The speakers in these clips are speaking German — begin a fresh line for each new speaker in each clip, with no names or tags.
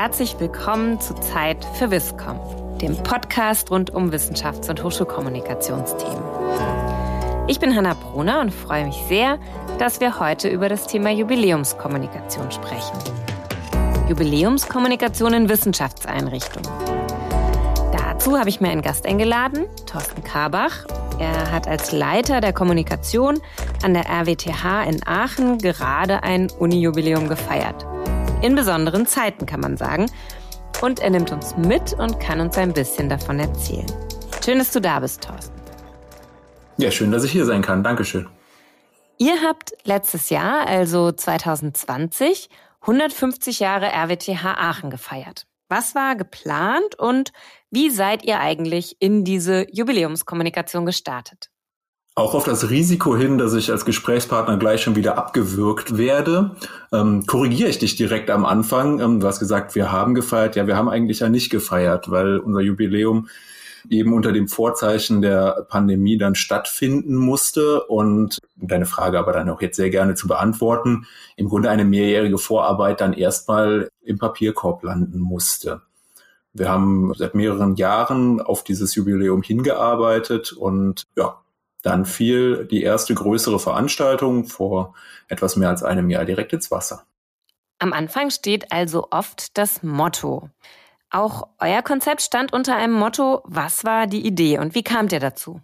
herzlich willkommen zu Zeit für Wisscom, dem Podcast rund um Wissenschafts- und Hochschulkommunikationsthemen. Ich bin Hanna Brunner und freue mich sehr, dass wir heute über das Thema Jubiläumskommunikation sprechen. Jubiläumskommunikation in Wissenschaftseinrichtungen. Dazu habe ich mir einen Gast eingeladen, Thorsten Karbach. Er hat als Leiter der Kommunikation an der RWTH in Aachen gerade ein Uni-Jubiläum gefeiert. In besonderen Zeiten, kann man sagen. Und er nimmt uns mit und kann uns ein bisschen davon erzählen. Schön, dass du da bist, Thorsten.
Ja, schön, dass ich hier sein kann. Dankeschön.
Ihr habt letztes Jahr, also 2020, 150 Jahre RWTH Aachen gefeiert. Was war geplant und wie seid ihr eigentlich in diese Jubiläumskommunikation gestartet?
Auch auf das Risiko hin, dass ich als Gesprächspartner gleich schon wieder abgewürgt werde, ähm, korrigiere ich dich direkt am Anfang. Ähm, du hast gesagt, wir haben gefeiert. Ja, wir haben eigentlich ja nicht gefeiert, weil unser Jubiläum eben unter dem Vorzeichen der Pandemie dann stattfinden musste und deine Frage aber dann auch jetzt sehr gerne zu beantworten, im Grunde eine mehrjährige Vorarbeit dann erstmal im Papierkorb landen musste. Wir haben seit mehreren Jahren auf dieses Jubiläum hingearbeitet und ja, dann fiel die erste größere Veranstaltung vor etwas mehr als einem Jahr direkt ins Wasser.
Am Anfang steht also oft das Motto. Auch euer Konzept stand unter einem Motto. Was war die Idee und wie kamt ihr dazu?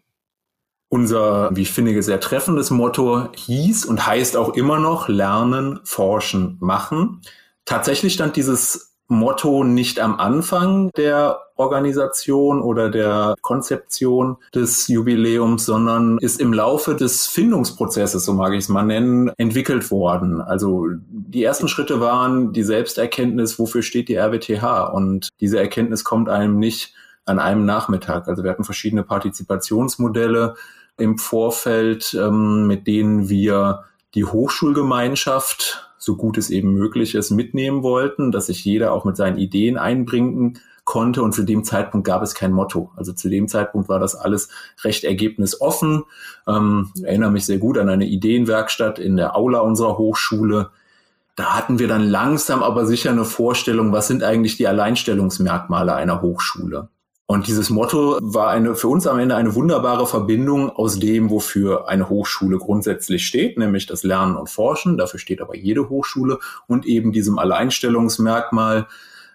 Unser, wie ich finde, sehr treffendes Motto hieß und heißt auch immer noch Lernen, Forschen, Machen. Tatsächlich stand dieses Motto nicht am Anfang der Organisation oder der Konzeption des Jubiläums, sondern ist im Laufe des Findungsprozesses, so mag ich es mal nennen, entwickelt worden. Also die ersten Schritte waren die Selbsterkenntnis, wofür steht die RWTH? Und diese Erkenntnis kommt einem nicht an einem Nachmittag. Also wir hatten verschiedene Partizipationsmodelle im Vorfeld, ähm, mit denen wir die Hochschulgemeinschaft so gut es eben möglich ist, mitnehmen wollten, dass sich jeder auch mit seinen Ideen einbringen konnte. Und zu dem Zeitpunkt gab es kein Motto. Also zu dem Zeitpunkt war das alles recht ergebnisoffen. Ähm, erinnere mich sehr gut an eine Ideenwerkstatt in der Aula unserer Hochschule. Da hatten wir dann langsam aber sicher eine Vorstellung, was sind eigentlich die Alleinstellungsmerkmale einer Hochschule. Und dieses Motto war eine, für uns am Ende eine wunderbare Verbindung aus dem, wofür eine Hochschule grundsätzlich steht, nämlich das Lernen und Forschen. Dafür steht aber jede Hochschule und eben diesem Alleinstellungsmerkmal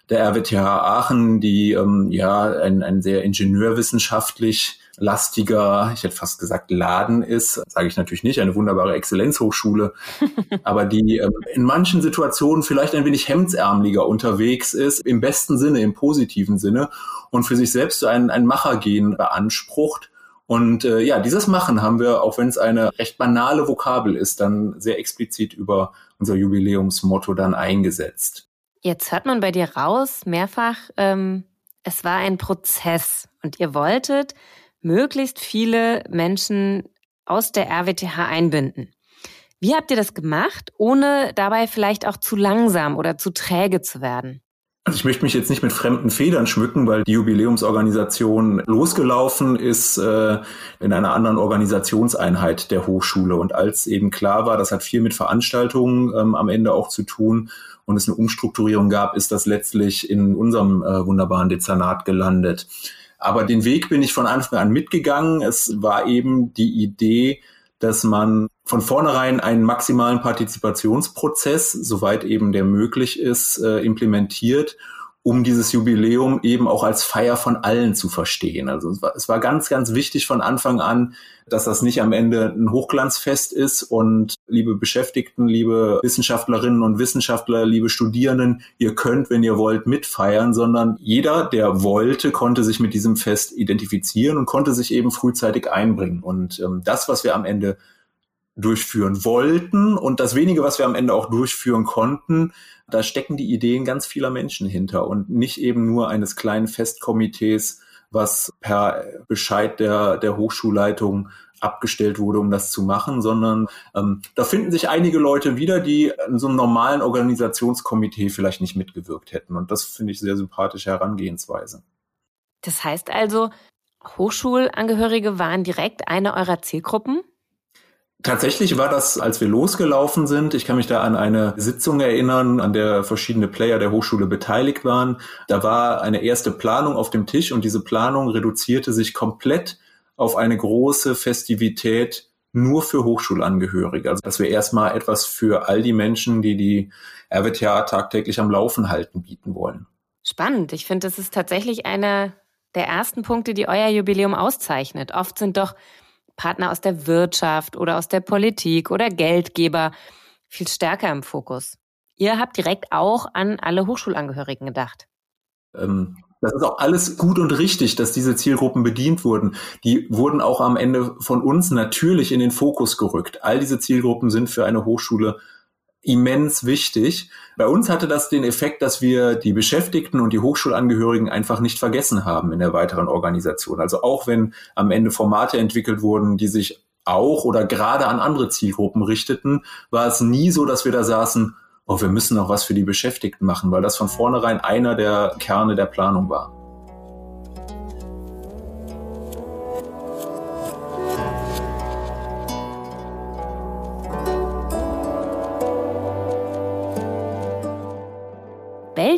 der RWTH Aachen, die ähm, ja ein, ein sehr ingenieurwissenschaftlich lastiger, ich hätte fast gesagt Laden ist, sage ich natürlich nicht, eine wunderbare Exzellenzhochschule, aber die ähm, in manchen Situationen vielleicht ein wenig hemdsärmeliger unterwegs ist, im besten Sinne, im positiven Sinne und für sich selbst so ein, ein Machergehen beansprucht. Und äh, ja, dieses Machen haben wir, auch wenn es eine recht banale Vokabel ist, dann sehr explizit über unser Jubiläumsmotto dann eingesetzt.
Jetzt hört man bei dir raus mehrfach, ähm, es war ein Prozess und ihr wolltet möglichst viele Menschen aus der RWTH einbinden. Wie habt ihr das gemacht, ohne dabei vielleicht auch zu langsam oder zu träge zu werden?
Also ich möchte mich jetzt nicht mit fremden Federn schmücken, weil die Jubiläumsorganisation losgelaufen ist äh, in einer anderen Organisationseinheit der Hochschule. Und als eben klar war, das hat viel mit Veranstaltungen ähm, am Ende auch zu tun und es eine Umstrukturierung gab, ist das letztlich in unserem äh, wunderbaren Dezernat gelandet. Aber den Weg bin ich von Anfang an mitgegangen. Es war eben die Idee, dass man von vornherein einen maximalen Partizipationsprozess, soweit eben der möglich ist, äh, implementiert um dieses Jubiläum eben auch als Feier von allen zu verstehen. Also es war, es war ganz, ganz wichtig von Anfang an, dass das nicht am Ende ein Hochglanzfest ist und liebe Beschäftigten, liebe Wissenschaftlerinnen und Wissenschaftler, liebe Studierenden, ihr könnt, wenn ihr wollt, mitfeiern, sondern jeder, der wollte, konnte sich mit diesem Fest identifizieren und konnte sich eben frühzeitig einbringen. Und ähm, das, was wir am Ende durchführen wollten und das wenige, was wir am Ende auch durchführen konnten, da stecken die Ideen ganz vieler Menschen hinter und nicht eben nur eines kleinen Festkomitees, was per Bescheid der, der Hochschulleitung abgestellt wurde, um das zu machen, sondern ähm, da finden sich einige Leute wieder, die in so einem normalen Organisationskomitee vielleicht nicht mitgewirkt hätten. Und das finde ich sehr sympathische Herangehensweise.
Das heißt also, Hochschulangehörige waren direkt eine eurer Zielgruppen?
Tatsächlich war das, als wir losgelaufen sind, ich kann mich da an eine Sitzung erinnern, an der verschiedene Player der Hochschule beteiligt waren. Da war eine erste Planung auf dem Tisch und diese Planung reduzierte sich komplett auf eine große Festivität nur für Hochschulangehörige. Also dass wir erstmal etwas für all die Menschen, die die RWTH tagtäglich am Laufen halten, bieten wollen.
Spannend. Ich finde, das ist tatsächlich einer der ersten Punkte, die euer Jubiläum auszeichnet. Oft sind doch Partner aus der Wirtschaft oder aus der Politik oder Geldgeber viel stärker im Fokus. Ihr habt direkt auch an alle Hochschulangehörigen gedacht.
Ähm, das ist auch alles gut und richtig, dass diese Zielgruppen bedient wurden. Die wurden auch am Ende von uns natürlich in den Fokus gerückt. All diese Zielgruppen sind für eine Hochschule immens wichtig. Bei uns hatte das den Effekt, dass wir die Beschäftigten und die Hochschulangehörigen einfach nicht vergessen haben in der weiteren Organisation. Also auch wenn am Ende Formate entwickelt wurden, die sich auch oder gerade an andere Zielgruppen richteten, war es nie so, dass wir da saßen, oh, wir müssen noch was für die Beschäftigten machen, weil das von vornherein einer der Kerne der Planung war.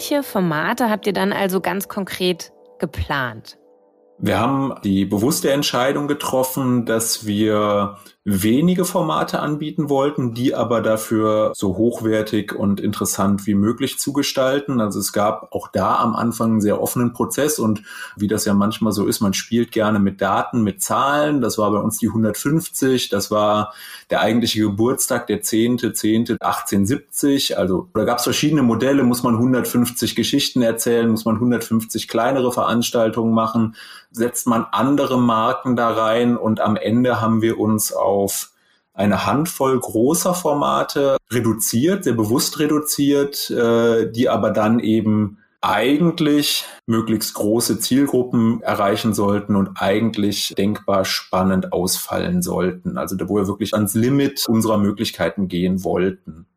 Welche Formate habt ihr dann also ganz konkret geplant?
Wir haben die bewusste Entscheidung getroffen, dass wir wenige Formate anbieten wollten, die aber dafür so hochwertig und interessant wie möglich zu gestalten. Also es gab auch da am Anfang einen sehr offenen Prozess und wie das ja manchmal so ist, man spielt gerne mit Daten, mit Zahlen. Das war bei uns die 150, das war der eigentliche Geburtstag, der 10. 10. 1870. Also da gab es verschiedene Modelle, muss man 150 Geschichten erzählen, muss man 150 kleinere Veranstaltungen machen, setzt man andere Marken da rein und am Ende haben wir uns auch auf eine Handvoll großer Formate reduziert, sehr bewusst reduziert, äh, die aber dann eben eigentlich möglichst große Zielgruppen erreichen sollten und eigentlich denkbar spannend ausfallen sollten. Also wo wir wirklich ans Limit unserer Möglichkeiten gehen wollten.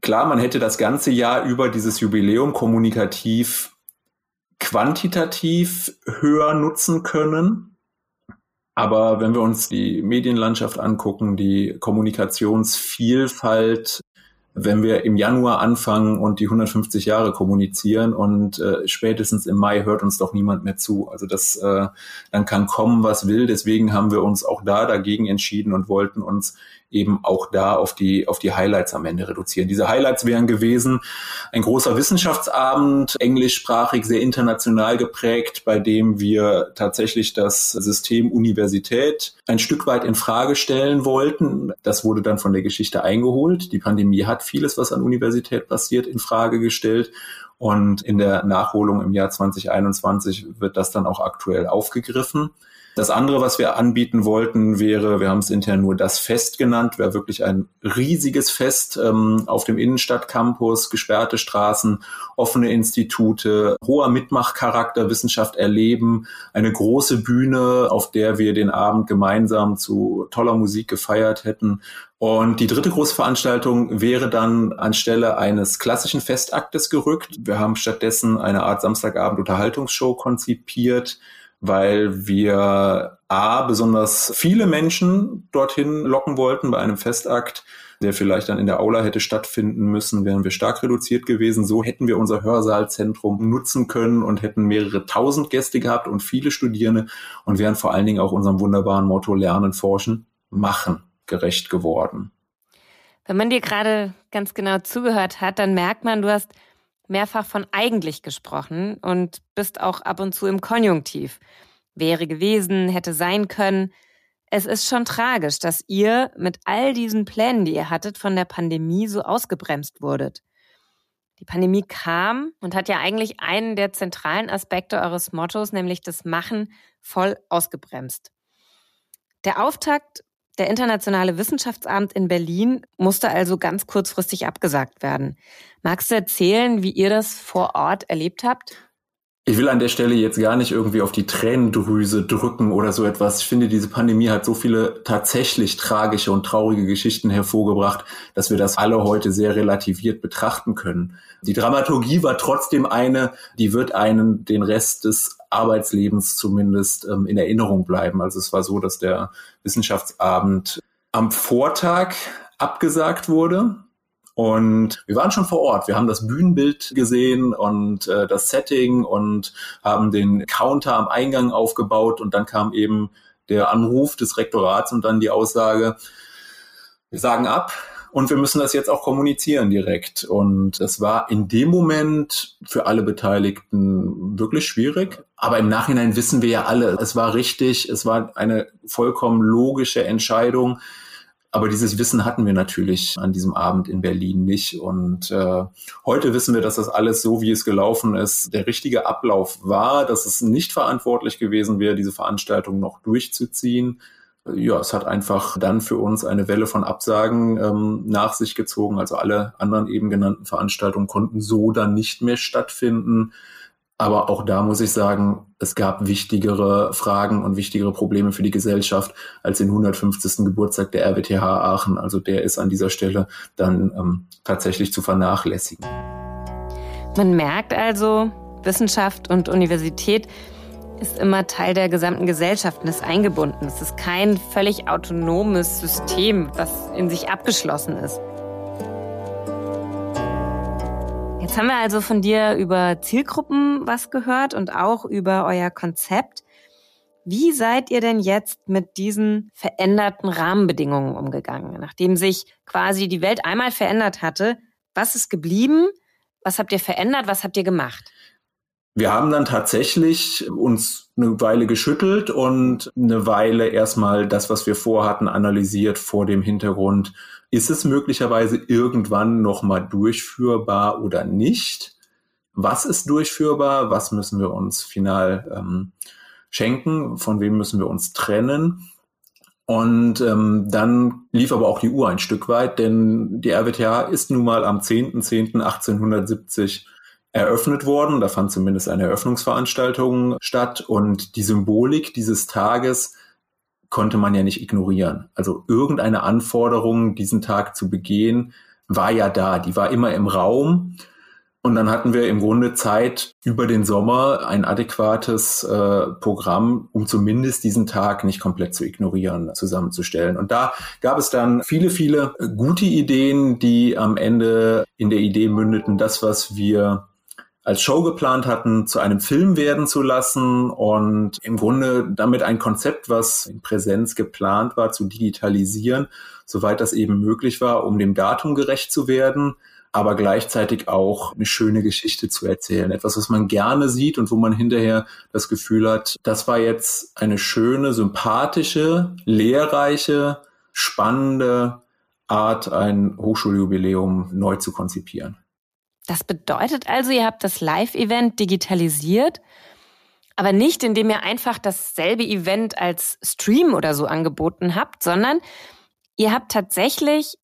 Klar, man hätte das ganze Jahr über dieses Jubiläum kommunikativ quantitativ höher nutzen können. Aber wenn wir uns die Medienlandschaft angucken, die Kommunikationsvielfalt, wenn wir im Januar anfangen und die 150 Jahre kommunizieren und äh, spätestens im Mai hört uns doch niemand mehr zu. Also das äh, dann kann kommen, was will. Deswegen haben wir uns auch da dagegen entschieden und wollten uns eben auch da auf die, auf die Highlights am Ende reduzieren. Diese Highlights wären gewesen ein großer Wissenschaftsabend, englischsprachig, sehr international geprägt, bei dem wir tatsächlich das System Universität ein Stück weit in Frage stellen wollten. Das wurde dann von der Geschichte eingeholt. Die Pandemie hat vieles, was an Universität passiert, in Frage gestellt. Und in der Nachholung im Jahr 2021 wird das dann auch aktuell aufgegriffen. Das andere, was wir anbieten wollten, wäre, wir haben es intern nur das Fest genannt, wäre wirklich ein riesiges Fest ähm, auf dem Innenstadtcampus, gesperrte Straßen, offene Institute, hoher Mitmachcharakter, Wissenschaft erleben, eine große Bühne, auf der wir den Abend gemeinsam zu toller Musik gefeiert hätten. Und die dritte große Veranstaltung wäre dann anstelle eines klassischen Festaktes gerückt. Wir haben stattdessen eine Art Samstagabend-Unterhaltungsshow konzipiert, weil wir A, besonders viele Menschen dorthin locken wollten bei einem Festakt, der vielleicht dann in der Aula hätte stattfinden müssen, wären wir stark reduziert gewesen. So hätten wir unser Hörsaalzentrum nutzen können und hätten mehrere tausend Gäste gehabt und viele Studierende und wären vor allen Dingen auch unserem wunderbaren Motto Lernen, Forschen, Machen gerecht geworden.
Wenn man dir gerade ganz genau zugehört hat, dann merkt man, du hast mehrfach von eigentlich gesprochen und bist auch ab und zu im Konjunktiv. Wäre gewesen, hätte sein können. Es ist schon tragisch, dass ihr mit all diesen Plänen, die ihr hattet, von der Pandemie so ausgebremst wurdet. Die Pandemie kam und hat ja eigentlich einen der zentralen Aspekte eures Mottos, nämlich das Machen, voll ausgebremst. Der Auftakt der Internationale Wissenschaftsabend in Berlin musste also ganz kurzfristig abgesagt werden. Magst du erzählen, wie ihr das vor Ort erlebt habt?
Ich will an der Stelle jetzt gar nicht irgendwie auf die Tränendrüse drücken oder so etwas. Ich finde, diese Pandemie hat so viele tatsächlich tragische und traurige Geschichten hervorgebracht, dass wir das alle heute sehr relativiert betrachten können. Die Dramaturgie war trotzdem eine, die wird einen den Rest des Arbeitslebens zumindest ähm, in Erinnerung bleiben. Also es war so, dass der Wissenschaftsabend am Vortag abgesagt wurde. Und wir waren schon vor Ort. Wir haben das Bühnenbild gesehen und äh, das Setting und haben den Counter am Eingang aufgebaut. Und dann kam eben der Anruf des Rektorats und dann die Aussage, wir sagen ab und wir müssen das jetzt auch kommunizieren direkt. Und es war in dem Moment für alle Beteiligten wirklich schwierig. Aber im Nachhinein wissen wir ja alle, es war richtig, es war eine vollkommen logische Entscheidung. Aber dieses Wissen hatten wir natürlich an diesem Abend in Berlin nicht. Und äh, heute wissen wir, dass das alles so, wie es gelaufen ist, der richtige Ablauf war, dass es nicht verantwortlich gewesen wäre, diese Veranstaltung noch durchzuziehen. Ja, es hat einfach dann für uns eine Welle von Absagen ähm, nach sich gezogen. Also alle anderen eben genannten Veranstaltungen konnten so dann nicht mehr stattfinden. Aber auch da muss ich sagen, es gab wichtigere Fragen und wichtigere Probleme für die Gesellschaft als den 150. Geburtstag der RWTH Aachen. Also der ist an dieser Stelle dann ähm, tatsächlich zu vernachlässigen.
Man merkt also, Wissenschaft und Universität ist immer Teil der gesamten Gesellschaft und ist eingebunden. Es ist kein völlig autonomes System, was in sich abgeschlossen ist. Jetzt haben wir also von dir über Zielgruppen was gehört und auch über euer Konzept. Wie seid ihr denn jetzt mit diesen veränderten Rahmenbedingungen umgegangen? Nachdem sich quasi die Welt einmal verändert hatte, was ist geblieben? Was habt ihr verändert? Was habt ihr gemacht?
Wir haben dann tatsächlich uns eine Weile geschüttelt und eine Weile erstmal das, was wir vorhatten, analysiert vor dem Hintergrund, ist es möglicherweise irgendwann nochmal durchführbar oder nicht? Was ist durchführbar? Was müssen wir uns final ähm, schenken? Von wem müssen wir uns trennen? Und ähm, dann lief aber auch die Uhr ein Stück weit, denn die RWTH ist nun mal am 10.10.1870 eröffnet worden. Da fand zumindest eine Eröffnungsveranstaltung statt. Und die Symbolik dieses Tages konnte man ja nicht ignorieren. Also irgendeine Anforderung, diesen Tag zu begehen, war ja da. Die war immer im Raum. Und dann hatten wir im Grunde Zeit über den Sommer ein adäquates äh, Programm, um zumindest diesen Tag nicht komplett zu ignorieren, zusammenzustellen. Und da gab es dann viele, viele gute Ideen, die am Ende in der Idee mündeten, das, was wir als Show geplant hatten, zu einem Film werden zu lassen und im Grunde damit ein Konzept, was in Präsenz geplant war, zu digitalisieren, soweit das eben möglich war, um dem Datum gerecht zu werden aber gleichzeitig auch eine schöne Geschichte zu erzählen. Etwas, was man gerne sieht und wo man hinterher das Gefühl hat, das war jetzt eine schöne, sympathische, lehrreiche, spannende Art, ein Hochschuljubiläum neu zu konzipieren.
Das bedeutet also, ihr habt das Live-Event digitalisiert, aber nicht, indem ihr einfach dasselbe Event als Stream oder so angeboten habt, sondern ihr habt tatsächlich,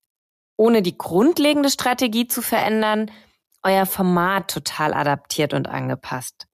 ohne die grundlegende Strategie zu verändern, euer Format total adaptiert und angepasst.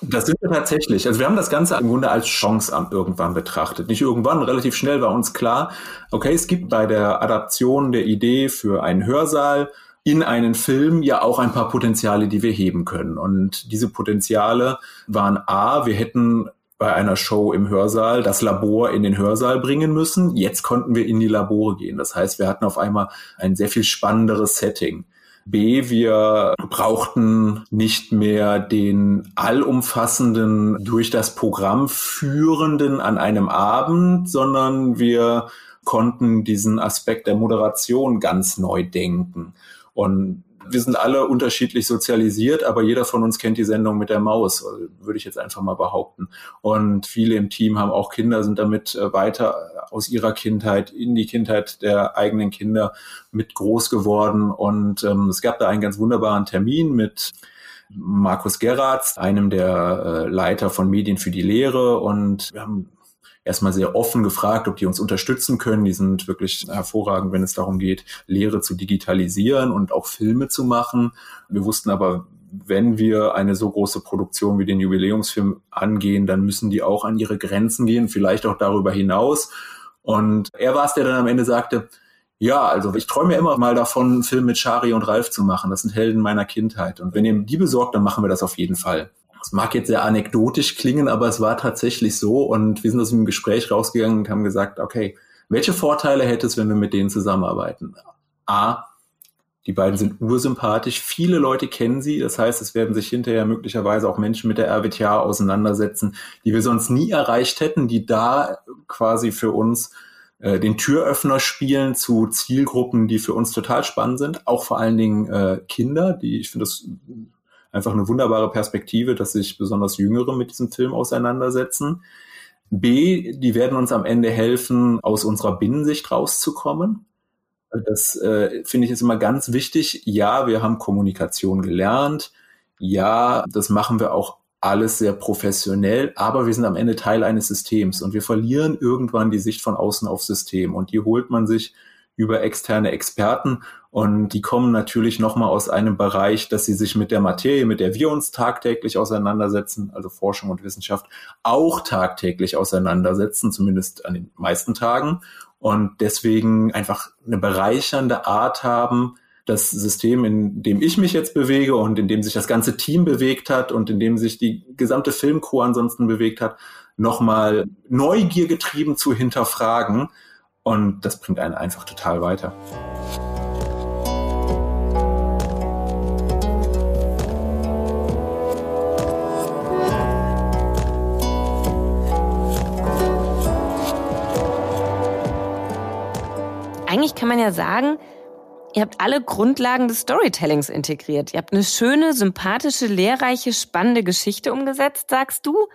Das sind wir tatsächlich. Also wir haben das Ganze im Grunde als Chance irgendwann betrachtet. Nicht irgendwann, relativ schnell war uns klar, okay, es gibt bei der Adaption der Idee für einen Hörsaal in einen Film ja auch ein paar Potenziale, die wir heben können. Und diese Potenziale waren A, wir hätten bei einer Show im Hörsaal das Labor in den Hörsaal bringen müssen. Jetzt konnten wir in die Labore gehen. Das heißt, wir hatten auf einmal ein sehr viel spannenderes Setting. B, wir brauchten nicht mehr den allumfassenden, durch das Programm führenden an einem Abend, sondern wir konnten diesen Aspekt der Moderation ganz neu denken. Und wir sind alle unterschiedlich sozialisiert, aber jeder von uns kennt die Sendung mit der Maus, würde ich jetzt einfach mal behaupten. Und viele im Team haben auch Kinder, sind damit äh, weiter aus ihrer Kindheit in die Kindheit der eigenen Kinder mit groß geworden. Und ähm, es gab da einen ganz wunderbaren Termin mit Markus Gerards, einem der äh, Leiter von Medien für die Lehre. Und wir haben erstmal sehr offen gefragt, ob die uns unterstützen können. Die sind wirklich hervorragend, wenn es darum geht, Lehre zu digitalisieren und auch Filme zu machen. Wir wussten aber, wenn wir eine so große Produktion wie den Jubiläumsfilm angehen, dann müssen die auch an ihre Grenzen gehen, vielleicht auch darüber hinaus. Und er war es, der dann am Ende sagte, ja, also ich träume immer mal davon, einen Film mit Shari und Ralf zu machen. Das sind Helden meiner Kindheit. Und wenn ihr die besorgt, dann machen wir das auf jeden Fall. Es mag jetzt sehr anekdotisch klingen, aber es war tatsächlich so und wir sind aus dem Gespräch rausgegangen und haben gesagt, okay, Welche Vorteile hätte es, wenn wir mit denen zusammenarbeiten? A, die beiden sind ursympathisch. Viele Leute kennen sie. Das heißt, es werden sich hinterher möglicherweise auch Menschen mit der RWTH auseinandersetzen, die wir sonst nie erreicht hätten, die da quasi für uns äh, den Türöffner spielen zu Zielgruppen, die für uns total spannend sind. Auch vor allen Dingen äh, Kinder, die, ich finde das einfach eine wunderbare Perspektive, dass sich besonders Jüngere mit diesem Film auseinandersetzen. B, die werden uns am Ende helfen, aus unserer Binnensicht rauszukommen. Das äh, finde ich ist immer ganz wichtig. Ja, wir haben Kommunikation gelernt. Ja, das machen wir auch alles sehr professionell, aber wir sind am Ende Teil eines Systems und wir verlieren irgendwann die Sicht von außen aufs System und die holt man sich über externe Experten und die kommen natürlich nochmal aus einem Bereich, dass sie sich mit der Materie, mit der wir uns tagtäglich auseinandersetzen, also Forschung und Wissenschaft, auch tagtäglich auseinandersetzen, zumindest an den meisten Tagen und deswegen einfach eine bereichernde Art haben, das System, in dem ich mich jetzt bewege und in dem sich das ganze Team bewegt hat und in dem sich die gesamte Filmcrew ansonsten bewegt hat, nochmal neugiergetrieben zu hinterfragen. Und das bringt einen einfach total weiter.
Eigentlich kann man ja sagen, Ihr habt alle Grundlagen des Storytellings integriert. Ihr habt eine schöne, sympathische, lehrreiche, spannende Geschichte umgesetzt, sagst du.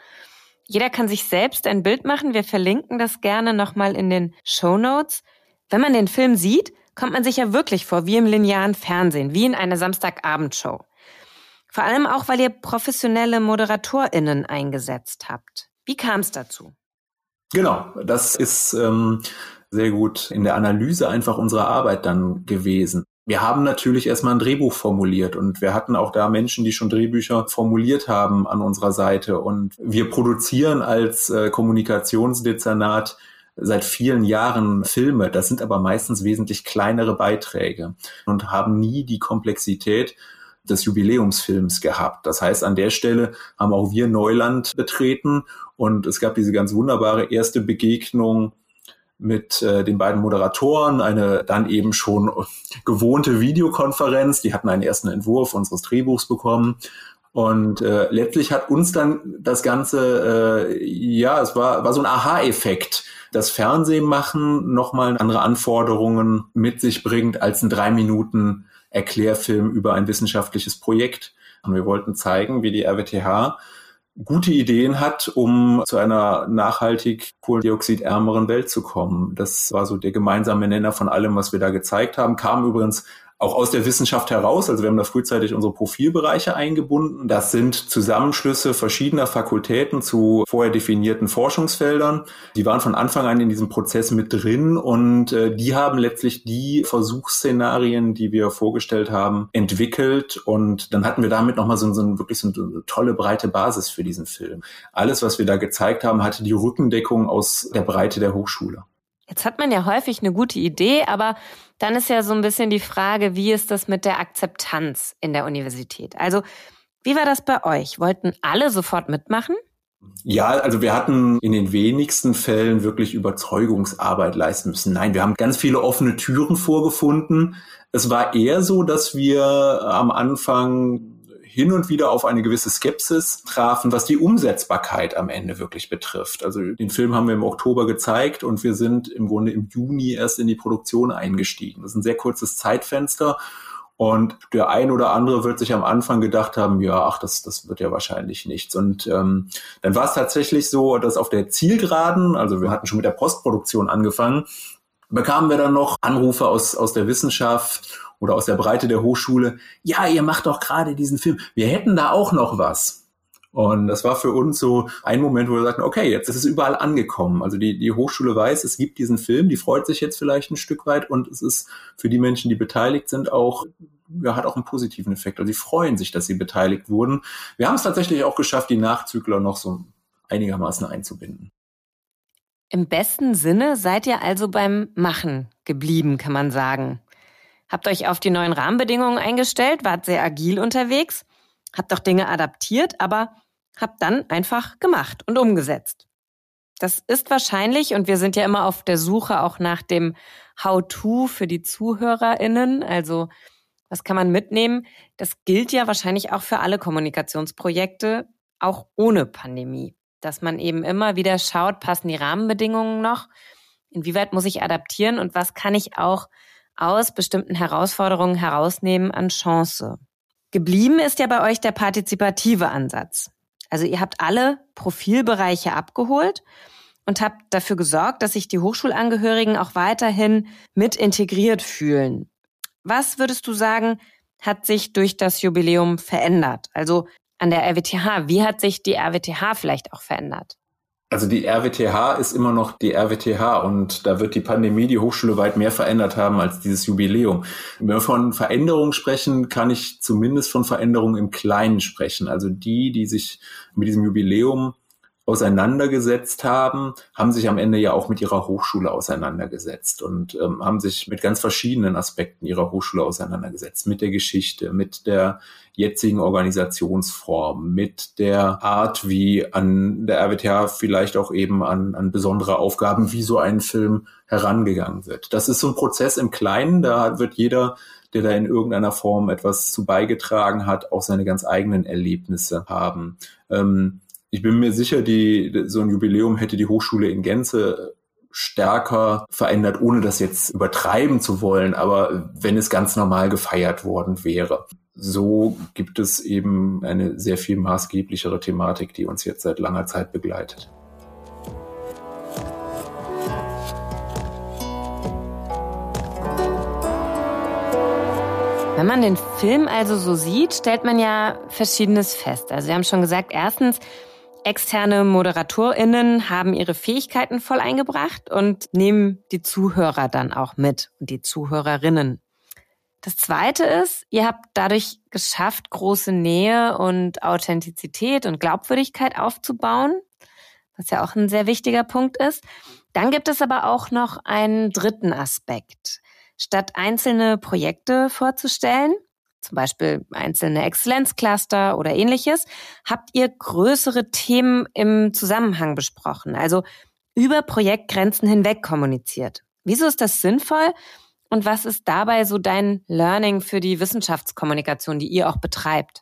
Jeder kann sich selbst ein Bild machen. Wir verlinken das gerne nochmal in den Show Notes. Wenn man den Film sieht, kommt man sich ja wirklich vor wie im linearen Fernsehen, wie in einer Samstagabendshow. Vor allem auch, weil ihr professionelle ModeratorInnen eingesetzt habt. Wie kam es dazu?
Genau, das ist ähm, sehr gut in der Analyse einfach unserer Arbeit dann gewesen. Wir haben natürlich erstmal ein Drehbuch formuliert und wir hatten auch da Menschen, die schon Drehbücher formuliert haben an unserer Seite. Und wir produzieren als äh, Kommunikationsdezernat seit vielen Jahren Filme. Das sind aber meistens wesentlich kleinere Beiträge und haben nie die Komplexität des Jubiläumsfilms gehabt. Das heißt, an der Stelle haben auch wir Neuland betreten und es gab diese ganz wunderbare erste Begegnung mit äh, den beiden Moderatoren eine dann eben schon gewohnte Videokonferenz. Die hatten einen ersten Entwurf unseres Drehbuchs bekommen. Und äh, letztlich hat uns dann das Ganze, äh, ja, es war, war so ein Aha-Effekt. Das Fernsehmachen nochmal andere Anforderungen mit sich bringt als ein drei Minuten Erklärfilm über ein wissenschaftliches Projekt. Und wir wollten zeigen, wie die RWTH gute Ideen hat, um zu einer nachhaltig kohlendioxidärmeren Welt zu kommen. Das war so der gemeinsame Nenner von allem, was wir da gezeigt haben. Kam übrigens auch aus der Wissenschaft heraus. Also wir haben da frühzeitig unsere Profilbereiche eingebunden. Das sind Zusammenschlüsse verschiedener Fakultäten zu vorher definierten Forschungsfeldern. Die waren von Anfang an in diesem Prozess mit drin und äh, die haben letztlich die Versuchsszenarien, die wir vorgestellt haben, entwickelt. Und dann hatten wir damit nochmal so, so wirklich so eine tolle breite Basis für diesen Film. Alles, was wir da gezeigt haben, hatte die Rückendeckung aus der Breite der Hochschule.
Jetzt hat man ja häufig eine gute Idee, aber dann ist ja so ein bisschen die Frage, wie ist das mit der Akzeptanz in der Universität? Also, wie war das bei euch? Wollten alle sofort mitmachen?
Ja, also wir hatten in den wenigsten Fällen wirklich Überzeugungsarbeit leisten müssen. Nein, wir haben ganz viele offene Türen vorgefunden. Es war eher so, dass wir am Anfang hin und wieder auf eine gewisse Skepsis trafen, was die Umsetzbarkeit am Ende wirklich betrifft. Also den Film haben wir im Oktober gezeigt und wir sind im Grunde im Juni erst in die Produktion eingestiegen. Das ist ein sehr kurzes Zeitfenster. Und der ein oder andere wird sich am Anfang gedacht haben, ja, ach, das, das wird ja wahrscheinlich nichts. Und ähm, dann war es tatsächlich so, dass auf der Zielgeraden, also wir hatten schon mit der Postproduktion angefangen, bekamen wir dann noch Anrufe aus, aus der Wissenschaft oder aus der Breite der Hochschule, ja, ihr macht doch gerade diesen Film, wir hätten da auch noch was. Und das war für uns so ein Moment, wo wir sagten, okay, jetzt ist es überall angekommen. Also die, die Hochschule weiß, es gibt diesen Film, die freut sich jetzt vielleicht ein Stück weit und es ist für die Menschen, die beteiligt sind, auch, ja, hat auch einen positiven Effekt. Also sie freuen sich, dass sie beteiligt wurden. Wir haben es tatsächlich auch geschafft, die Nachzügler noch so einigermaßen einzubinden.
Im besten Sinne seid ihr also beim Machen geblieben, kann man sagen. Habt euch auf die neuen Rahmenbedingungen eingestellt, wart sehr agil unterwegs, habt auch Dinge adaptiert, aber habt dann einfach gemacht und umgesetzt. Das ist wahrscheinlich, und wir sind ja immer auf der Suche auch nach dem How-to für die ZuhörerInnen. Also, was kann man mitnehmen? Das gilt ja wahrscheinlich auch für alle Kommunikationsprojekte, auch ohne Pandemie. Dass man eben immer wieder schaut, passen die Rahmenbedingungen noch? Inwieweit muss ich adaptieren und was kann ich auch aus bestimmten Herausforderungen herausnehmen an Chance? Geblieben ist ja bei euch der partizipative Ansatz. Also ihr habt alle Profilbereiche abgeholt und habt dafür gesorgt, dass sich die Hochschulangehörigen auch weiterhin mit integriert fühlen. Was würdest du sagen, hat sich durch das Jubiläum verändert? Also an der RWTH, wie hat sich die RWTH vielleicht auch verändert?
Also die RWTH ist immer noch die RWTH und da wird die Pandemie die Hochschule weit mehr verändert haben als dieses Jubiläum. Wenn wir von Veränderungen sprechen, kann ich zumindest von Veränderungen im Kleinen sprechen. Also die, die sich mit diesem Jubiläum auseinandergesetzt haben, haben sich am Ende ja auch mit ihrer Hochschule auseinandergesetzt und ähm, haben sich mit ganz verschiedenen Aspekten ihrer Hochschule auseinandergesetzt, mit der Geschichte, mit der jetzigen Organisationsform, mit der Art, wie an der RWTH vielleicht auch eben an, an besondere Aufgaben wie so ein Film herangegangen wird. Das ist so ein Prozess im Kleinen, da wird jeder der da in irgendeiner Form etwas zu beigetragen hat, auch seine ganz eigenen Erlebnisse haben. Ähm, ich bin mir sicher, die, so ein Jubiläum hätte die Hochschule in Gänze stärker verändert, ohne das jetzt übertreiben zu wollen, aber wenn es ganz normal gefeiert worden wäre. So gibt es eben eine sehr viel maßgeblichere Thematik, die uns jetzt seit langer Zeit begleitet.
Wenn man den Film also so sieht, stellt man ja Verschiedenes fest. Also wir haben schon gesagt, erstens, Externe ModeratorInnen haben ihre Fähigkeiten voll eingebracht und nehmen die Zuhörer dann auch mit und die Zuhörerinnen. Das zweite ist, ihr habt dadurch geschafft, große Nähe und Authentizität und Glaubwürdigkeit aufzubauen, was ja auch ein sehr wichtiger Punkt ist. Dann gibt es aber auch noch einen dritten Aspekt. Statt einzelne Projekte vorzustellen, zum Beispiel einzelne Exzellenzcluster oder ähnliches, habt ihr größere Themen im Zusammenhang besprochen, also über Projektgrenzen hinweg kommuniziert. Wieso ist das sinnvoll? Und was ist dabei so dein Learning für die Wissenschaftskommunikation, die ihr auch betreibt?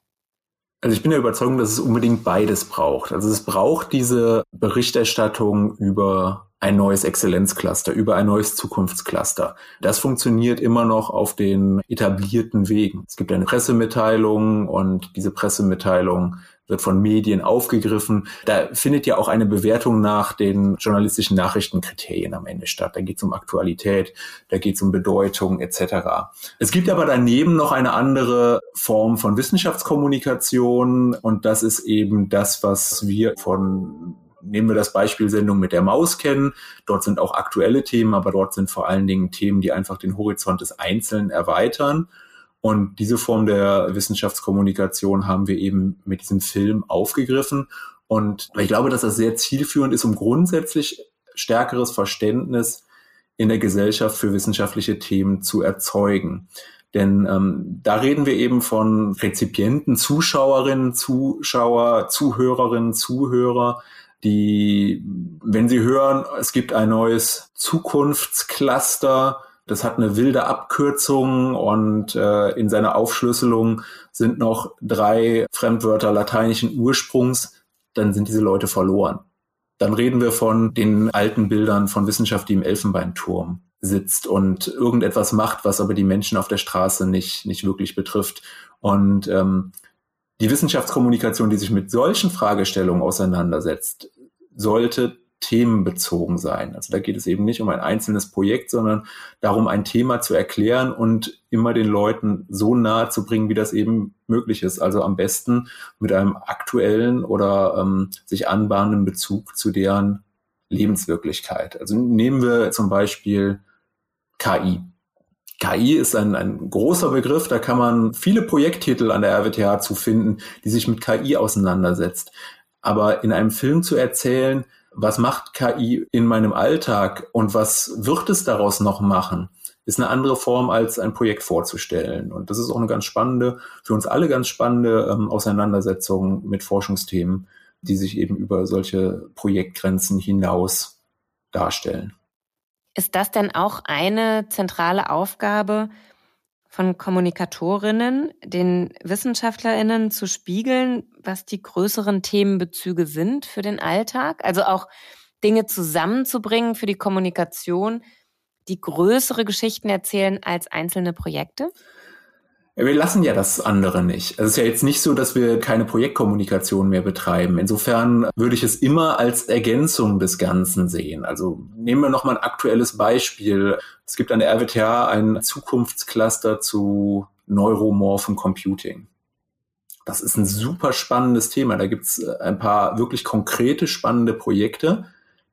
Also ich bin der Überzeugung, dass es unbedingt beides braucht. Also es braucht diese Berichterstattung über ein neues Exzellenzcluster, über ein neues Zukunftscluster. Das funktioniert immer noch auf den etablierten Wegen. Es gibt eine Pressemitteilung und diese Pressemitteilung wird von Medien aufgegriffen. Da findet ja auch eine Bewertung nach den journalistischen Nachrichtenkriterien am Ende statt. Da geht es um Aktualität, da geht es um Bedeutung etc. Es gibt aber daneben noch eine andere Form von Wissenschaftskommunikation und das ist eben das, was wir von nehmen wir das Beispiel Sendung mit der Maus kennen. Dort sind auch aktuelle Themen, aber dort sind vor allen Dingen Themen, die einfach den Horizont des Einzelnen erweitern. Und diese Form der Wissenschaftskommunikation haben wir eben mit diesem Film aufgegriffen. Und ich glaube, dass das sehr zielführend ist, um grundsätzlich stärkeres Verständnis in der Gesellschaft für wissenschaftliche Themen zu erzeugen. Denn ähm, da reden wir eben von Rezipienten, Zuschauerinnen, Zuschauer, Zuhörerinnen, Zuhörer, die, wenn Sie hören, es gibt ein neues Zukunftscluster, das hat eine wilde Abkürzung und äh, in seiner Aufschlüsselung sind noch drei Fremdwörter lateinischen Ursprungs, dann sind diese Leute verloren. Dann reden wir von den alten Bildern von Wissenschaft, die im Elfenbeinturm sitzt und irgendetwas macht, was aber die Menschen auf der Straße nicht, nicht wirklich betrifft. Und ähm, die Wissenschaftskommunikation, die sich mit solchen Fragestellungen auseinandersetzt, sollte themenbezogen sein. Also da geht es eben nicht um ein einzelnes Projekt, sondern darum, ein Thema zu erklären und immer den Leuten so nahe zu bringen, wie das eben möglich ist. Also am besten mit einem aktuellen oder ähm, sich anbahnenden Bezug zu deren Lebenswirklichkeit. Also nehmen wir zum Beispiel KI. KI ist ein, ein großer Begriff, da kann man viele Projekttitel an der RWTH zu finden, die sich mit KI auseinandersetzt. Aber in einem Film zu erzählen, was macht KI in meinem Alltag und was wird es daraus noch machen, ist eine andere Form als ein Projekt vorzustellen. Und das ist auch eine ganz spannende, für uns alle ganz spannende ähm, Auseinandersetzung mit Forschungsthemen, die sich eben über solche Projektgrenzen hinaus darstellen.
Ist das denn auch eine zentrale Aufgabe von Kommunikatorinnen, den Wissenschaftlerinnen zu spiegeln, was die größeren Themenbezüge sind für den Alltag? Also auch Dinge zusammenzubringen für die Kommunikation, die größere Geschichten erzählen als einzelne Projekte?
Wir lassen ja das andere nicht. Es ist ja jetzt nicht so, dass wir keine Projektkommunikation mehr betreiben. Insofern würde ich es immer als Ergänzung des Ganzen sehen. Also nehmen wir nochmal ein aktuelles Beispiel. Es gibt an der RWTH ein Zukunftscluster zu neuromorphen Computing. Das ist ein super spannendes Thema. Da gibt es ein paar wirklich konkrete, spannende Projekte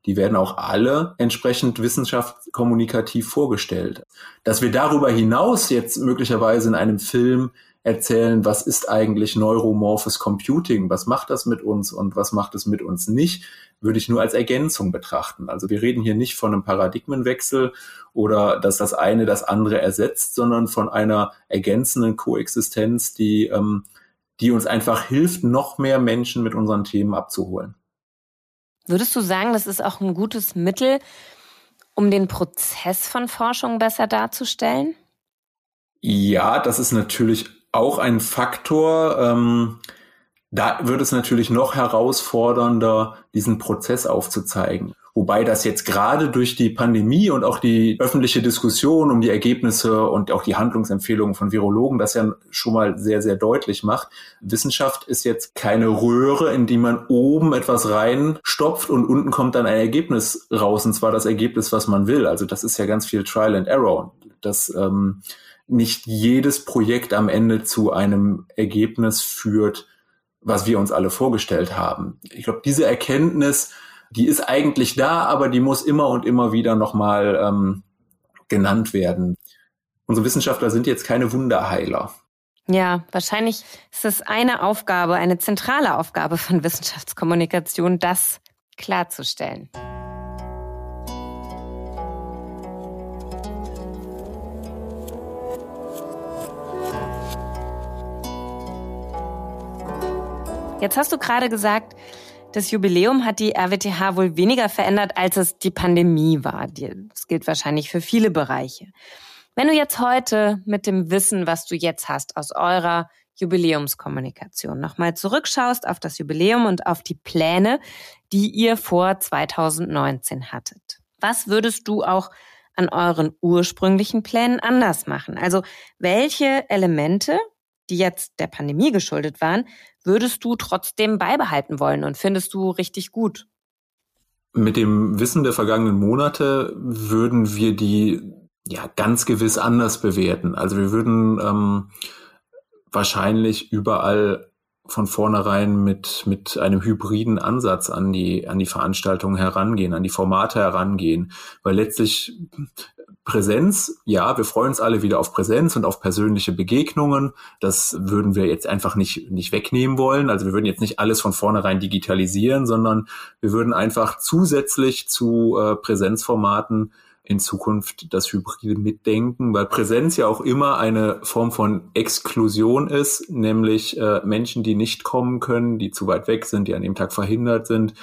die werden auch alle entsprechend wissenschaftskommunikativ vorgestellt. Dass wir darüber hinaus jetzt möglicherweise in einem Film erzählen, was ist eigentlich neuromorphes Computing, was macht das mit uns und was macht es mit uns nicht, würde ich nur als Ergänzung betrachten. Also wir reden hier nicht von einem Paradigmenwechsel oder dass das eine das andere ersetzt, sondern von einer ergänzenden Koexistenz, die, ähm, die uns einfach hilft, noch mehr Menschen mit unseren Themen abzuholen.
Würdest du sagen, das ist auch ein gutes Mittel, um den Prozess von Forschung besser darzustellen?
Ja, das ist natürlich auch ein Faktor. Ähm, da wird es natürlich noch herausfordernder, diesen Prozess aufzuzeigen. Wobei das jetzt gerade durch die Pandemie und auch die öffentliche Diskussion um die Ergebnisse und auch die Handlungsempfehlungen von Virologen das ja schon mal sehr, sehr deutlich macht. Wissenschaft ist jetzt keine Röhre, in die man oben etwas reinstopft und unten kommt dann ein Ergebnis raus, und zwar das Ergebnis, was man will. Also das ist ja ganz viel Trial and Error. Das ähm, nicht jedes Projekt am Ende zu einem Ergebnis führt, was wir uns alle vorgestellt haben. Ich glaube, diese Erkenntnis die ist eigentlich da, aber die muss immer und immer wieder nochmal ähm, genannt werden. Unsere Wissenschaftler sind jetzt keine Wunderheiler.
Ja, wahrscheinlich ist es eine Aufgabe, eine zentrale Aufgabe von Wissenschaftskommunikation, das klarzustellen. Jetzt hast du gerade gesagt, das Jubiläum hat die RWTH wohl weniger verändert, als es die Pandemie war. Das gilt wahrscheinlich für viele Bereiche. Wenn du jetzt heute mit dem Wissen, was du jetzt hast aus eurer Jubiläumskommunikation nochmal zurückschaust auf das Jubiläum und auf die Pläne, die ihr vor 2019 hattet. Was würdest du auch an euren ursprünglichen Plänen anders machen? Also welche Elemente die jetzt der Pandemie geschuldet waren, würdest du trotzdem beibehalten wollen und findest du richtig gut?
Mit dem Wissen der vergangenen Monate würden wir die ja ganz gewiss anders bewerten. Also wir würden ähm, wahrscheinlich überall von vornherein mit, mit einem hybriden Ansatz an die, an die Veranstaltungen herangehen, an die Formate herangehen. Weil letztlich Präsenz, ja, wir freuen uns alle wieder auf Präsenz und auf persönliche Begegnungen. Das würden wir jetzt einfach nicht, nicht wegnehmen wollen. Also wir würden jetzt nicht alles von vornherein digitalisieren, sondern wir würden einfach zusätzlich zu äh, Präsenzformaten in Zukunft das hybride Mitdenken, weil Präsenz ja auch immer eine Form von Exklusion ist, nämlich äh, Menschen, die nicht kommen können, die zu weit weg sind, die an dem Tag verhindert sind,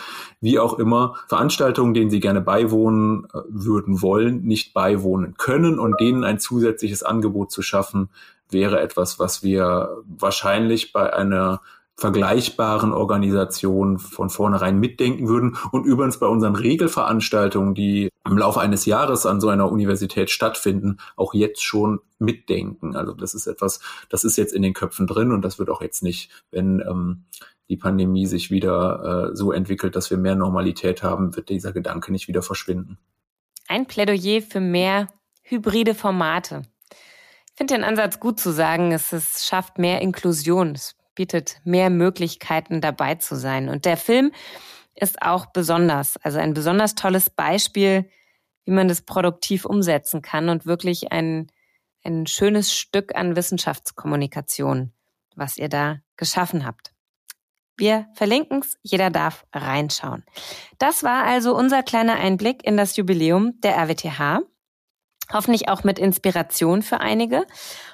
wie auch immer, Veranstaltungen, denen sie gerne beiwohnen äh, würden wollen, nicht beiwohnen können und denen ein zusätzliches Angebot zu schaffen, wäre etwas, was wir wahrscheinlich bei einer vergleichbaren Organisationen von vornherein mitdenken würden. Und übrigens bei unseren Regelveranstaltungen, die im Laufe eines Jahres an so einer Universität stattfinden, auch jetzt schon mitdenken. Also das ist etwas, das ist jetzt in den Köpfen drin und das wird auch jetzt nicht, wenn ähm, die Pandemie sich wieder äh, so entwickelt, dass wir mehr Normalität haben, wird dieser Gedanke nicht wieder verschwinden.
Ein Plädoyer für mehr hybride Formate. Ich finde den Ansatz gut zu sagen, es, es schafft mehr Inklusion. Es bietet mehr Möglichkeiten dabei zu sein. Und der Film ist auch besonders, also ein besonders tolles Beispiel, wie man das produktiv umsetzen kann und wirklich ein, ein schönes Stück an Wissenschaftskommunikation, was ihr da geschaffen habt. Wir verlinken es, jeder darf reinschauen. Das war also unser kleiner Einblick in das Jubiläum der RWTH. Hoffentlich auch mit Inspiration für einige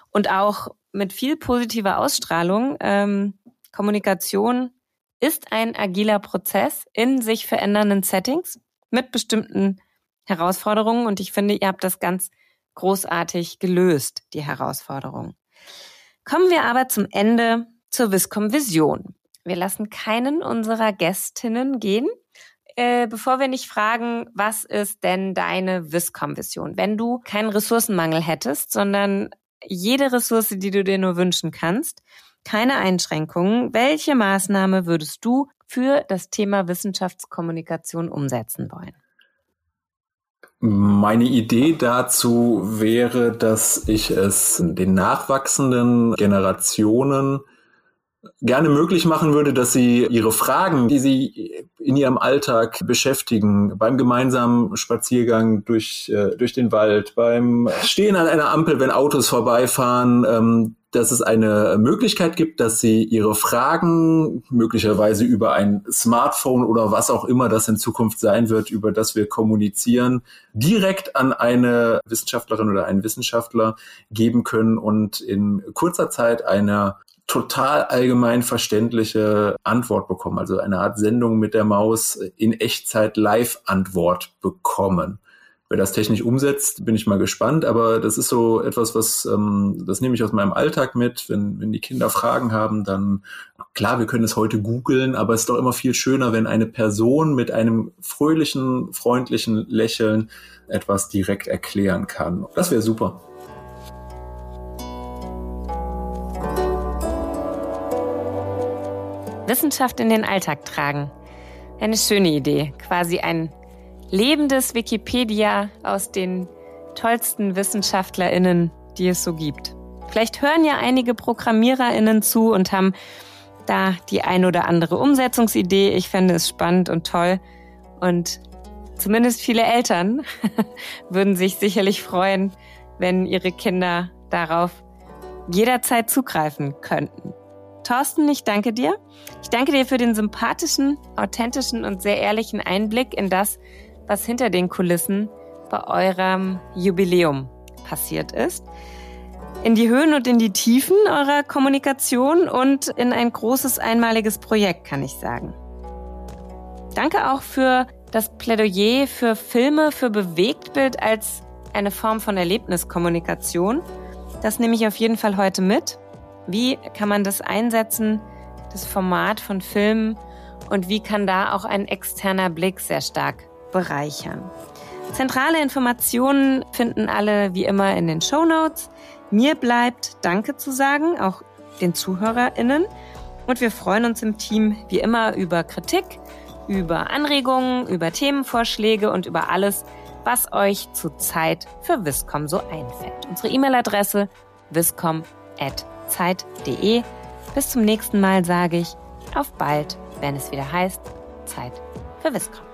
und auch mit viel positiver Ausstrahlung. Ähm, Kommunikation ist ein agiler Prozess in sich verändernden Settings mit bestimmten Herausforderungen und ich finde, ihr habt das ganz großartig gelöst, die Herausforderung. Kommen wir aber zum Ende zur Viscom Vision. Wir lassen keinen unserer Gästinnen gehen, äh, bevor wir nicht fragen, was ist denn deine Viscom-Vision? Wenn du keinen Ressourcenmangel hättest, sondern jede Ressource, die du dir nur wünschen kannst, keine Einschränkungen, welche Maßnahme würdest du für das Thema Wissenschaftskommunikation umsetzen wollen?
Meine Idee dazu wäre, dass ich es den nachwachsenden Generationen gerne möglich machen würde, dass sie ihre Fragen, die sie in ihrem Alltag beschäftigen, beim gemeinsamen Spaziergang durch, äh, durch den Wald, beim Stehen an einer Ampel, wenn Autos vorbeifahren, ähm, dass es eine Möglichkeit gibt, dass sie ihre Fragen möglicherweise über ein Smartphone oder was auch immer das in Zukunft sein wird, über das wir kommunizieren, direkt an eine Wissenschaftlerin oder einen Wissenschaftler geben können und in kurzer Zeit eine total allgemein verständliche Antwort bekommen, also eine Art Sendung mit der Maus in Echtzeit Live-Antwort bekommen. Wer das technisch umsetzt, bin ich mal gespannt, aber das ist so etwas, was ähm, das nehme ich aus meinem Alltag mit. Wenn, wenn die Kinder Fragen haben, dann klar, wir können es heute googeln, aber es ist doch immer viel schöner, wenn eine Person mit einem fröhlichen, freundlichen Lächeln etwas direkt erklären kann. Das wäre super.
Wissenschaft in den Alltag tragen. Eine schöne Idee, quasi ein lebendes Wikipedia aus den tollsten Wissenschaftlerinnen, die es so gibt. Vielleicht hören ja einige Programmiererinnen zu und haben da die ein oder andere Umsetzungsidee. Ich fände es spannend und toll. Und zumindest viele Eltern würden sich sicherlich freuen, wenn ihre Kinder darauf jederzeit zugreifen könnten. Thorsten, ich danke dir. Ich danke dir für den sympathischen, authentischen und sehr ehrlichen Einblick in das, was hinter den Kulissen bei eurem Jubiläum passiert ist. In die Höhen und in die Tiefen eurer Kommunikation und in ein großes einmaliges Projekt, kann ich sagen. Danke auch für das Plädoyer für Filme, für Bewegtbild als eine Form von Erlebniskommunikation. Das nehme ich auf jeden Fall heute mit. Wie kann man das einsetzen, das Format von Filmen und wie kann da auch ein externer Blick sehr stark bereichern? Zentrale Informationen finden alle wie immer in den Show Notes. Mir bleibt Danke zu sagen, auch den ZuhörerInnen. Und wir freuen uns im Team wie immer über Kritik, über Anregungen, über Themenvorschläge und über alles, was euch zur Zeit für Viscom so einfällt. Unsere E-Mail-Adresse viscom@ zeit.de. Bis zum nächsten Mal sage ich auf bald, wenn es wieder heißt Zeit für Wisskom.